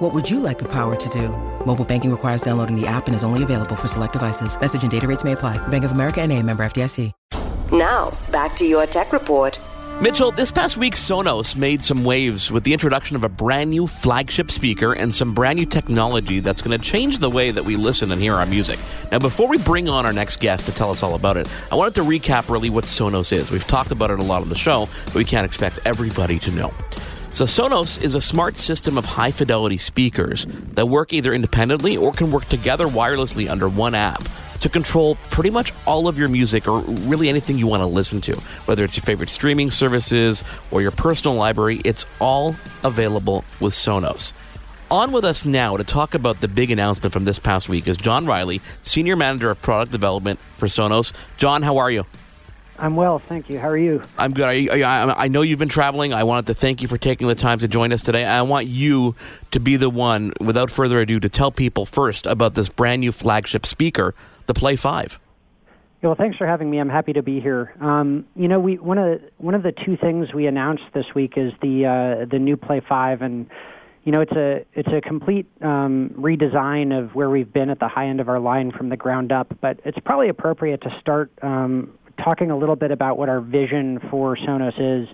What would you like the power to do? Mobile banking requires downloading the app and is only available for select devices. Message and data rates may apply. Bank of America and a member FDIC. Now, back to your tech report. Mitchell, this past week, Sonos made some waves with the introduction of a brand new flagship speaker and some brand new technology that's going to change the way that we listen and hear our music. Now, before we bring on our next guest to tell us all about it, I wanted to recap really what Sonos is. We've talked about it a lot on the show, but we can't expect everybody to know. So, Sonos is a smart system of high fidelity speakers that work either independently or can work together wirelessly under one app to control pretty much all of your music or really anything you want to listen to. Whether it's your favorite streaming services or your personal library, it's all available with Sonos. On with us now to talk about the big announcement from this past week is John Riley, Senior Manager of Product Development for Sonos. John, how are you? I'm well, thank you. How are you? I'm good. I, I, I, know you've been traveling. I wanted to thank you for taking the time to join us today. I want you to be the one, without further ado, to tell people first about this brand new flagship speaker, the Play 5. Yeah, well, thanks for having me. I'm happy to be here. Um, you know, we one of the, one of the two things we announced this week is the uh, the new Play 5, and you know, it's a it's a complete um, redesign of where we've been at the high end of our line from the ground up. But it's probably appropriate to start um, talking a little bit about what our vision for Sonos is.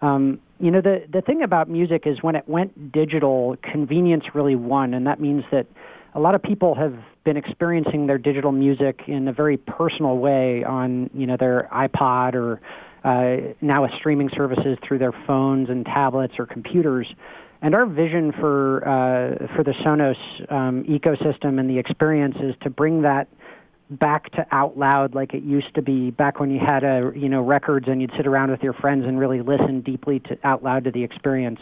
Um, you know, the the thing about music is when it went digital, convenience really won, and that means that a lot of people have been experiencing their digital music in a very personal way on you know their iPod or uh, now with streaming services through their phones and tablets or computers. And our vision for uh, for the Sonos um, ecosystem and the experience is to bring that back to out loud like it used to be back when you had a you know records and you'd sit around with your friends and really listen deeply to out loud to the experience.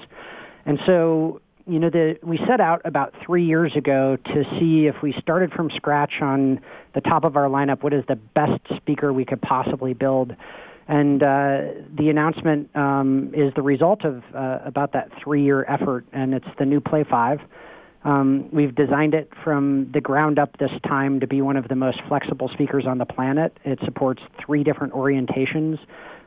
And so you know the we set out about three years ago to see if we started from scratch on the top of our lineup what is the best speaker we could possibly build. And uh, the announcement um, is the result of uh, about that three-year effort, and it's the new Play 5. Um, we've designed it from the ground up this time to be one of the most flexible speakers on the planet. It supports three different orientations.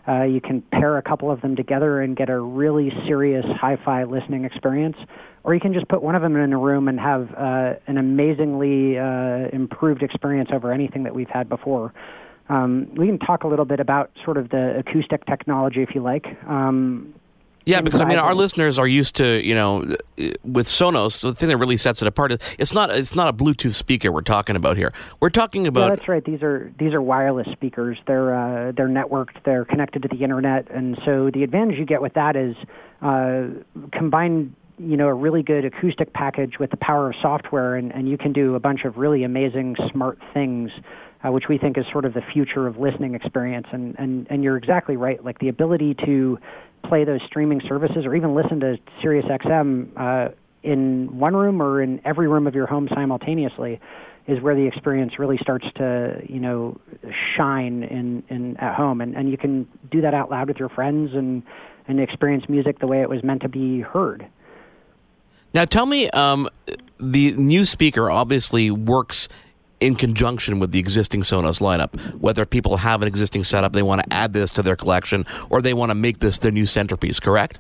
Uh, you can pair a couple of them together and get a really serious hi-fi listening experience, or you can just put one of them in a room and have uh, an amazingly uh, improved experience over anything that we've had before. Um, we can talk a little bit about sort of the acoustic technology if you like. Um, yeah, because I mean, our listeners are used to you know, with Sonos. The thing that really sets it apart is it's not it's not a Bluetooth speaker we're talking about here. We're talking about. Yeah, that's right. These are these are wireless speakers. They're uh, they're networked. They're connected to the internet, and so the advantage you get with that is uh, combined you know a really good acoustic package with the power of software and, and you can do a bunch of really amazing smart things uh, which we think is sort of the future of listening experience and, and and you're exactly right like the ability to play those streaming services or even listen to Sirius XM uh, in one room or in every room of your home simultaneously is where the experience really starts to, you know, shine in, in at home. And, and you can do that out loud with your friends and, and experience music the way it was meant to be heard. Now, tell me, um, the new speaker obviously works in conjunction with the existing Sonos lineup. Whether people have an existing setup, they want to add this to their collection, or they want to make this their new centerpiece, correct?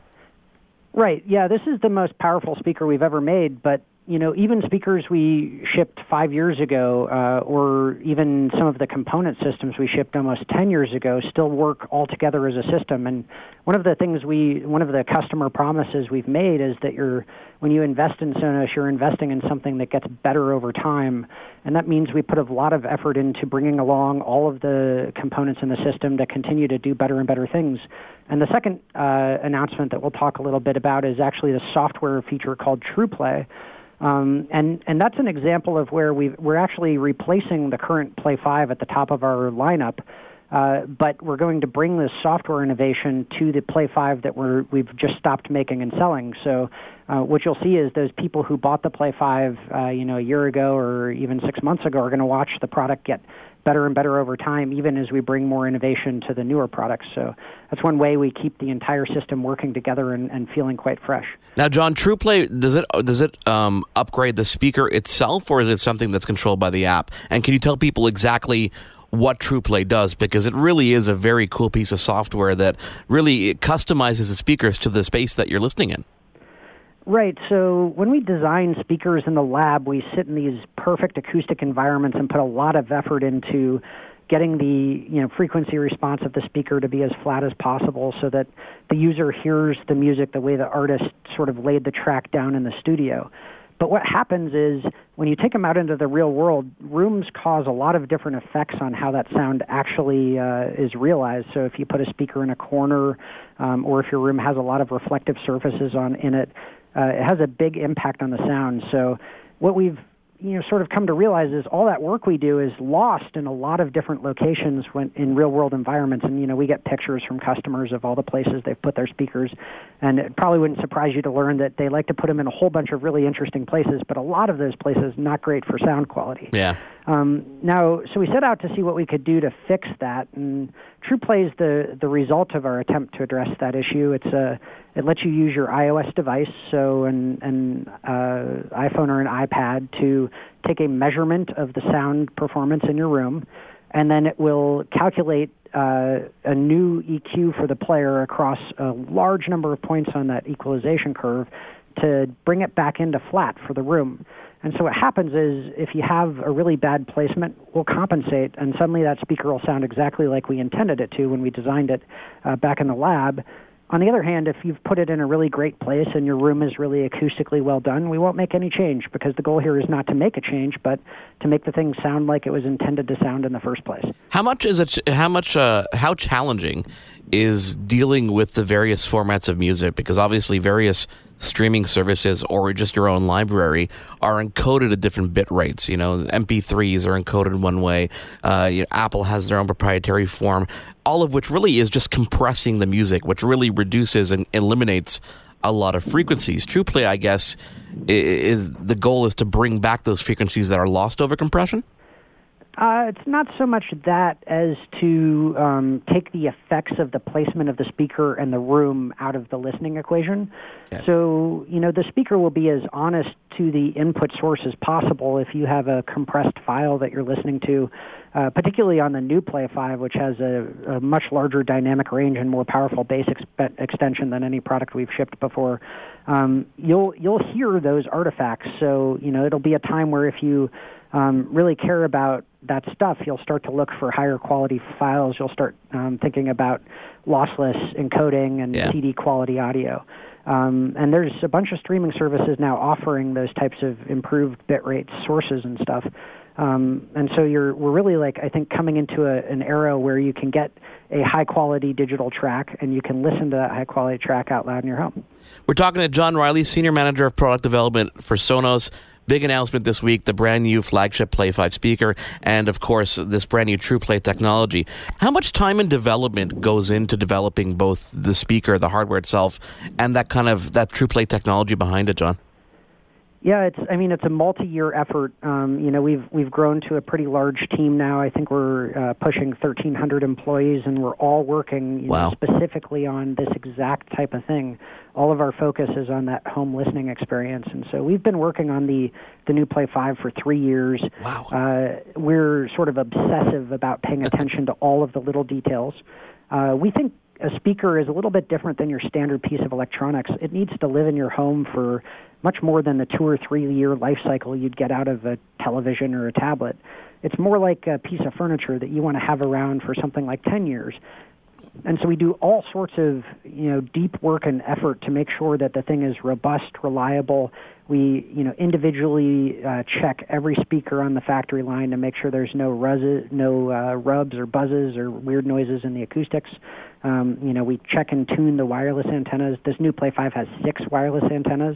Right. Yeah, this is the most powerful speaker we've ever made, but you know, even speakers we shipped five years ago, uh, or even some of the component systems we shipped almost 10 years ago, still work all together as a system. And one of the things we, one of the customer promises we've made is that you're, when you invest in Sonos, you're investing in something that gets better over time. And that means we put a lot of effort into bringing along all of the components in the system to continue to do better and better things. And the second uh, announcement that we'll talk a little bit about is actually the software feature called TruePlay um, and and that's an example of where we we're actually replacing the current Play 5 at the top of our lineup, uh, but we're going to bring this software innovation to the Play 5 that we're we've just stopped making and selling. So uh, what you'll see is those people who bought the Play 5, uh, you know, a year ago or even six months ago are going to watch the product get better and better over time, even as we bring more innovation to the newer products. So that's one way we keep the entire system working together and, and feeling quite fresh. Now, John, TruePlay does it does it um, upgrade the speaker itself, or is it something that's controlled by the app? And can you tell people exactly what TruePlay does because it really is a very cool piece of software that really customizes the speakers to the space that you're listening in. Right. So when we design speakers in the lab, we sit in these perfect acoustic environments and put a lot of effort into getting the you know frequency response of the speaker to be as flat as possible so that the user hears the music the way the artist sort of laid the track down in the studio. But what happens is when you take them out into the real world, rooms cause a lot of different effects on how that sound actually uh, is realized. So if you put a speaker in a corner, um, or if your room has a lot of reflective surfaces on in it, uh, it has a big impact on the sound. So what we've you know sort of come to realize is all that work we do is lost in a lot of different locations when in real world environments. And you know we get pictures from customers of all the places they've put their speakers. And it probably wouldn't surprise you to learn that they like to put them in a whole bunch of really interesting places but a lot of those places not great for sound quality. Yeah. Um, now, so we set out to see what we could do to fix that, and TruePlay is the the result of our attempt to address that issue. It's a it lets you use your iOS device, so an an uh, iPhone or an iPad, to take a measurement of the sound performance in your room, and then it will calculate uh, a new EQ for the player across a large number of points on that equalization curve to bring it back into flat for the room. And so what happens is if you have a really bad placement, we'll compensate, and suddenly that speaker will sound exactly like we intended it to when we designed it uh, back in the lab. On the other hand, if you've put it in a really great place and your room is really acoustically well done, we won't make any change because the goal here is not to make a change, but to make the thing sound like it was intended to sound in the first place. How much is it? How much? Uh, how challenging is dealing with the various formats of music? Because obviously, various streaming services or just your own library are encoded at different bit rates. You know, MP3s are encoded one way. Uh, you know, Apple has their own proprietary form, all of which really is just compressing the music, which really reduces and eliminates a lot of frequencies. TruePlay, I guess, is the goal is to bring back those frequencies that are lost over compression. Uh, it's not so much that as to um, take the effects of the placement of the speaker and the room out of the listening equation. Okay. So, you know, the speaker will be as honest to the input source as possible if you have a compressed file that you're listening to, uh, particularly on the new Play 5, which has a, a, much larger dynamic range and more powerful bass exp- extension than any product we've shipped before. Um, you'll you'll hear those artifacts. So, you know, it'll be a time where if you um, really care about that stuff, you'll start to look for higher quality files. You'll start um, thinking about lossless encoding and yeah. CD quality audio. Um, and there's a bunch of streaming services now offering those types of improved bitrate sources and stuff. Um, and so you're we're really like I think coming into a, an era where you can get a high quality digital track and you can listen to that high quality track out loud in your home. We're talking to John Riley, senior manager of product development for Sonos. Big announcement this week the brand new flagship Play 5 speaker, and of course, this brand new TruePlay technology. How much time and development goes into developing both the speaker, the hardware itself, and that kind of that TruePlay technology behind it, John? Yeah, it's. I mean, it's a multi-year effort. Um, you know, we've we've grown to a pretty large team now. I think we're uh, pushing 1,300 employees, and we're all working wow. know, specifically on this exact type of thing. All of our focus is on that home listening experience, and so we've been working on the the new Play Five for three years. Wow. Uh, we're sort of obsessive about paying attention to all of the little details. Uh, we think a speaker is a little bit different than your standard piece of electronics. It needs to live in your home for much more than the two or three year life cycle you'd get out of a television or a tablet. It's more like a piece of furniture that you want to have around for something like 10 years. And so we do all sorts of, you know, deep work and effort to make sure that the thing is robust, reliable. We, you know, individually uh, check every speaker on the factory line to make sure there's no ruzz, no uh, rubs or buzzes or weird noises in the acoustics. Um, you know, we check and tune the wireless antennas. This new Play 5 has six wireless antennas,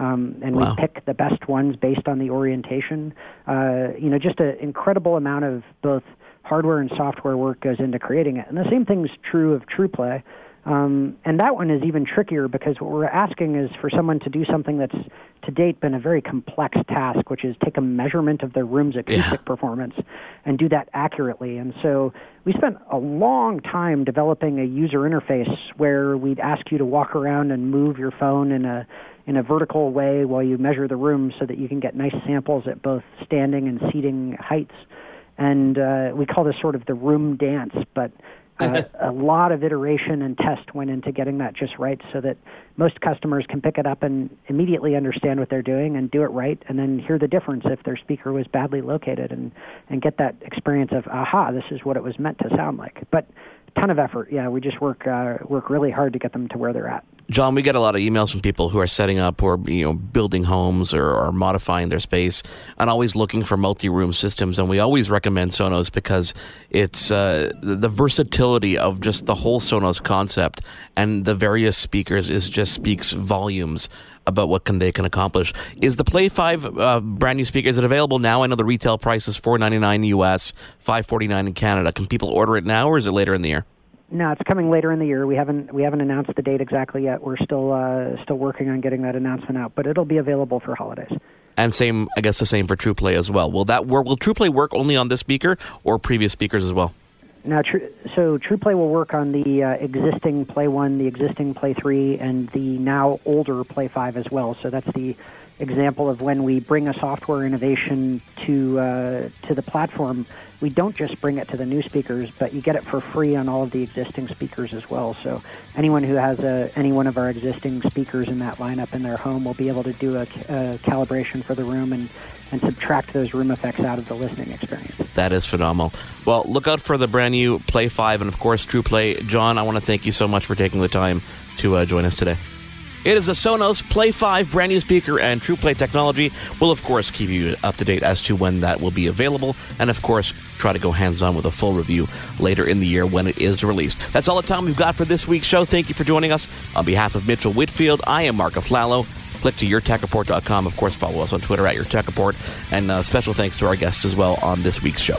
um, and wow. we pick the best ones based on the orientation. Uh, you know, just an incredible amount of both hardware and software work goes into creating it. And the same thing is true of TruePlay. Um, and that one is even trickier because what we're asking is for someone to do something that's to date been a very complex task, which is take a measurement of their room's acoustic yeah. performance and do that accurately. And so we spent a long time developing a user interface where we'd ask you to walk around and move your phone in a in a vertical way while you measure the room so that you can get nice samples at both standing and seating heights. And uh, we call this sort of the room dance, but uh, a lot of iteration and test went into getting that just right so that most customers can pick it up and immediately understand what they're doing and do it right and then hear the difference if their speaker was badly located and, and get that experience of, aha, this is what it was meant to sound like. But ton of effort. Yeah, we just work uh, work really hard to get them to where they're at. John, we get a lot of emails from people who are setting up or you know building homes or, or modifying their space and always looking for multi-room systems. And we always recommend Sonos because it's uh, the versatility of just the whole Sonos concept and the various speakers is just speaks volumes about what can they can accomplish. Is the Play Five uh, brand new speaker? Is it available now? I know the retail price is four ninety nine US, five forty nine in Canada. Can people order it now, or is it later in the year? No, it's coming later in the year. We haven't we haven't announced the date exactly yet. We're still uh, still working on getting that announcement out, but it'll be available for holidays. And same, I guess, the same for TruePlay as well. Will that work? Will TruePlay work only on this speaker or previous speakers as well? Now, tr- so TruePlay will work on the uh, existing Play One, the existing Play Three, and the now older Play Five as well. So that's the example of when we bring a software innovation to uh, to the platform we don't just bring it to the new speakers, but you get it for free on all of the existing speakers as well. So anyone who has a, any one of our existing speakers in that lineup in their home will be able to do a, a calibration for the room and, and subtract those room effects out of the listening experience. That is phenomenal. Well, look out for the brand new Play 5 and, of course, TruePlay. John, I want to thank you so much for taking the time to uh, join us today. It is a Sonos Play 5 brand new speaker and TruePlay technology. We'll, of course, keep you up to date as to when that will be available, and, of course, try to go hands on with a full review later in the year when it is released. That's all the time we've got for this week's show. Thank you for joining us. On behalf of Mitchell Whitfield, I am Mark Aflalo. Click to yourtechreport.com. Of course, follow us on Twitter at yourtechreport. And uh, special thanks to our guests as well on this week's show.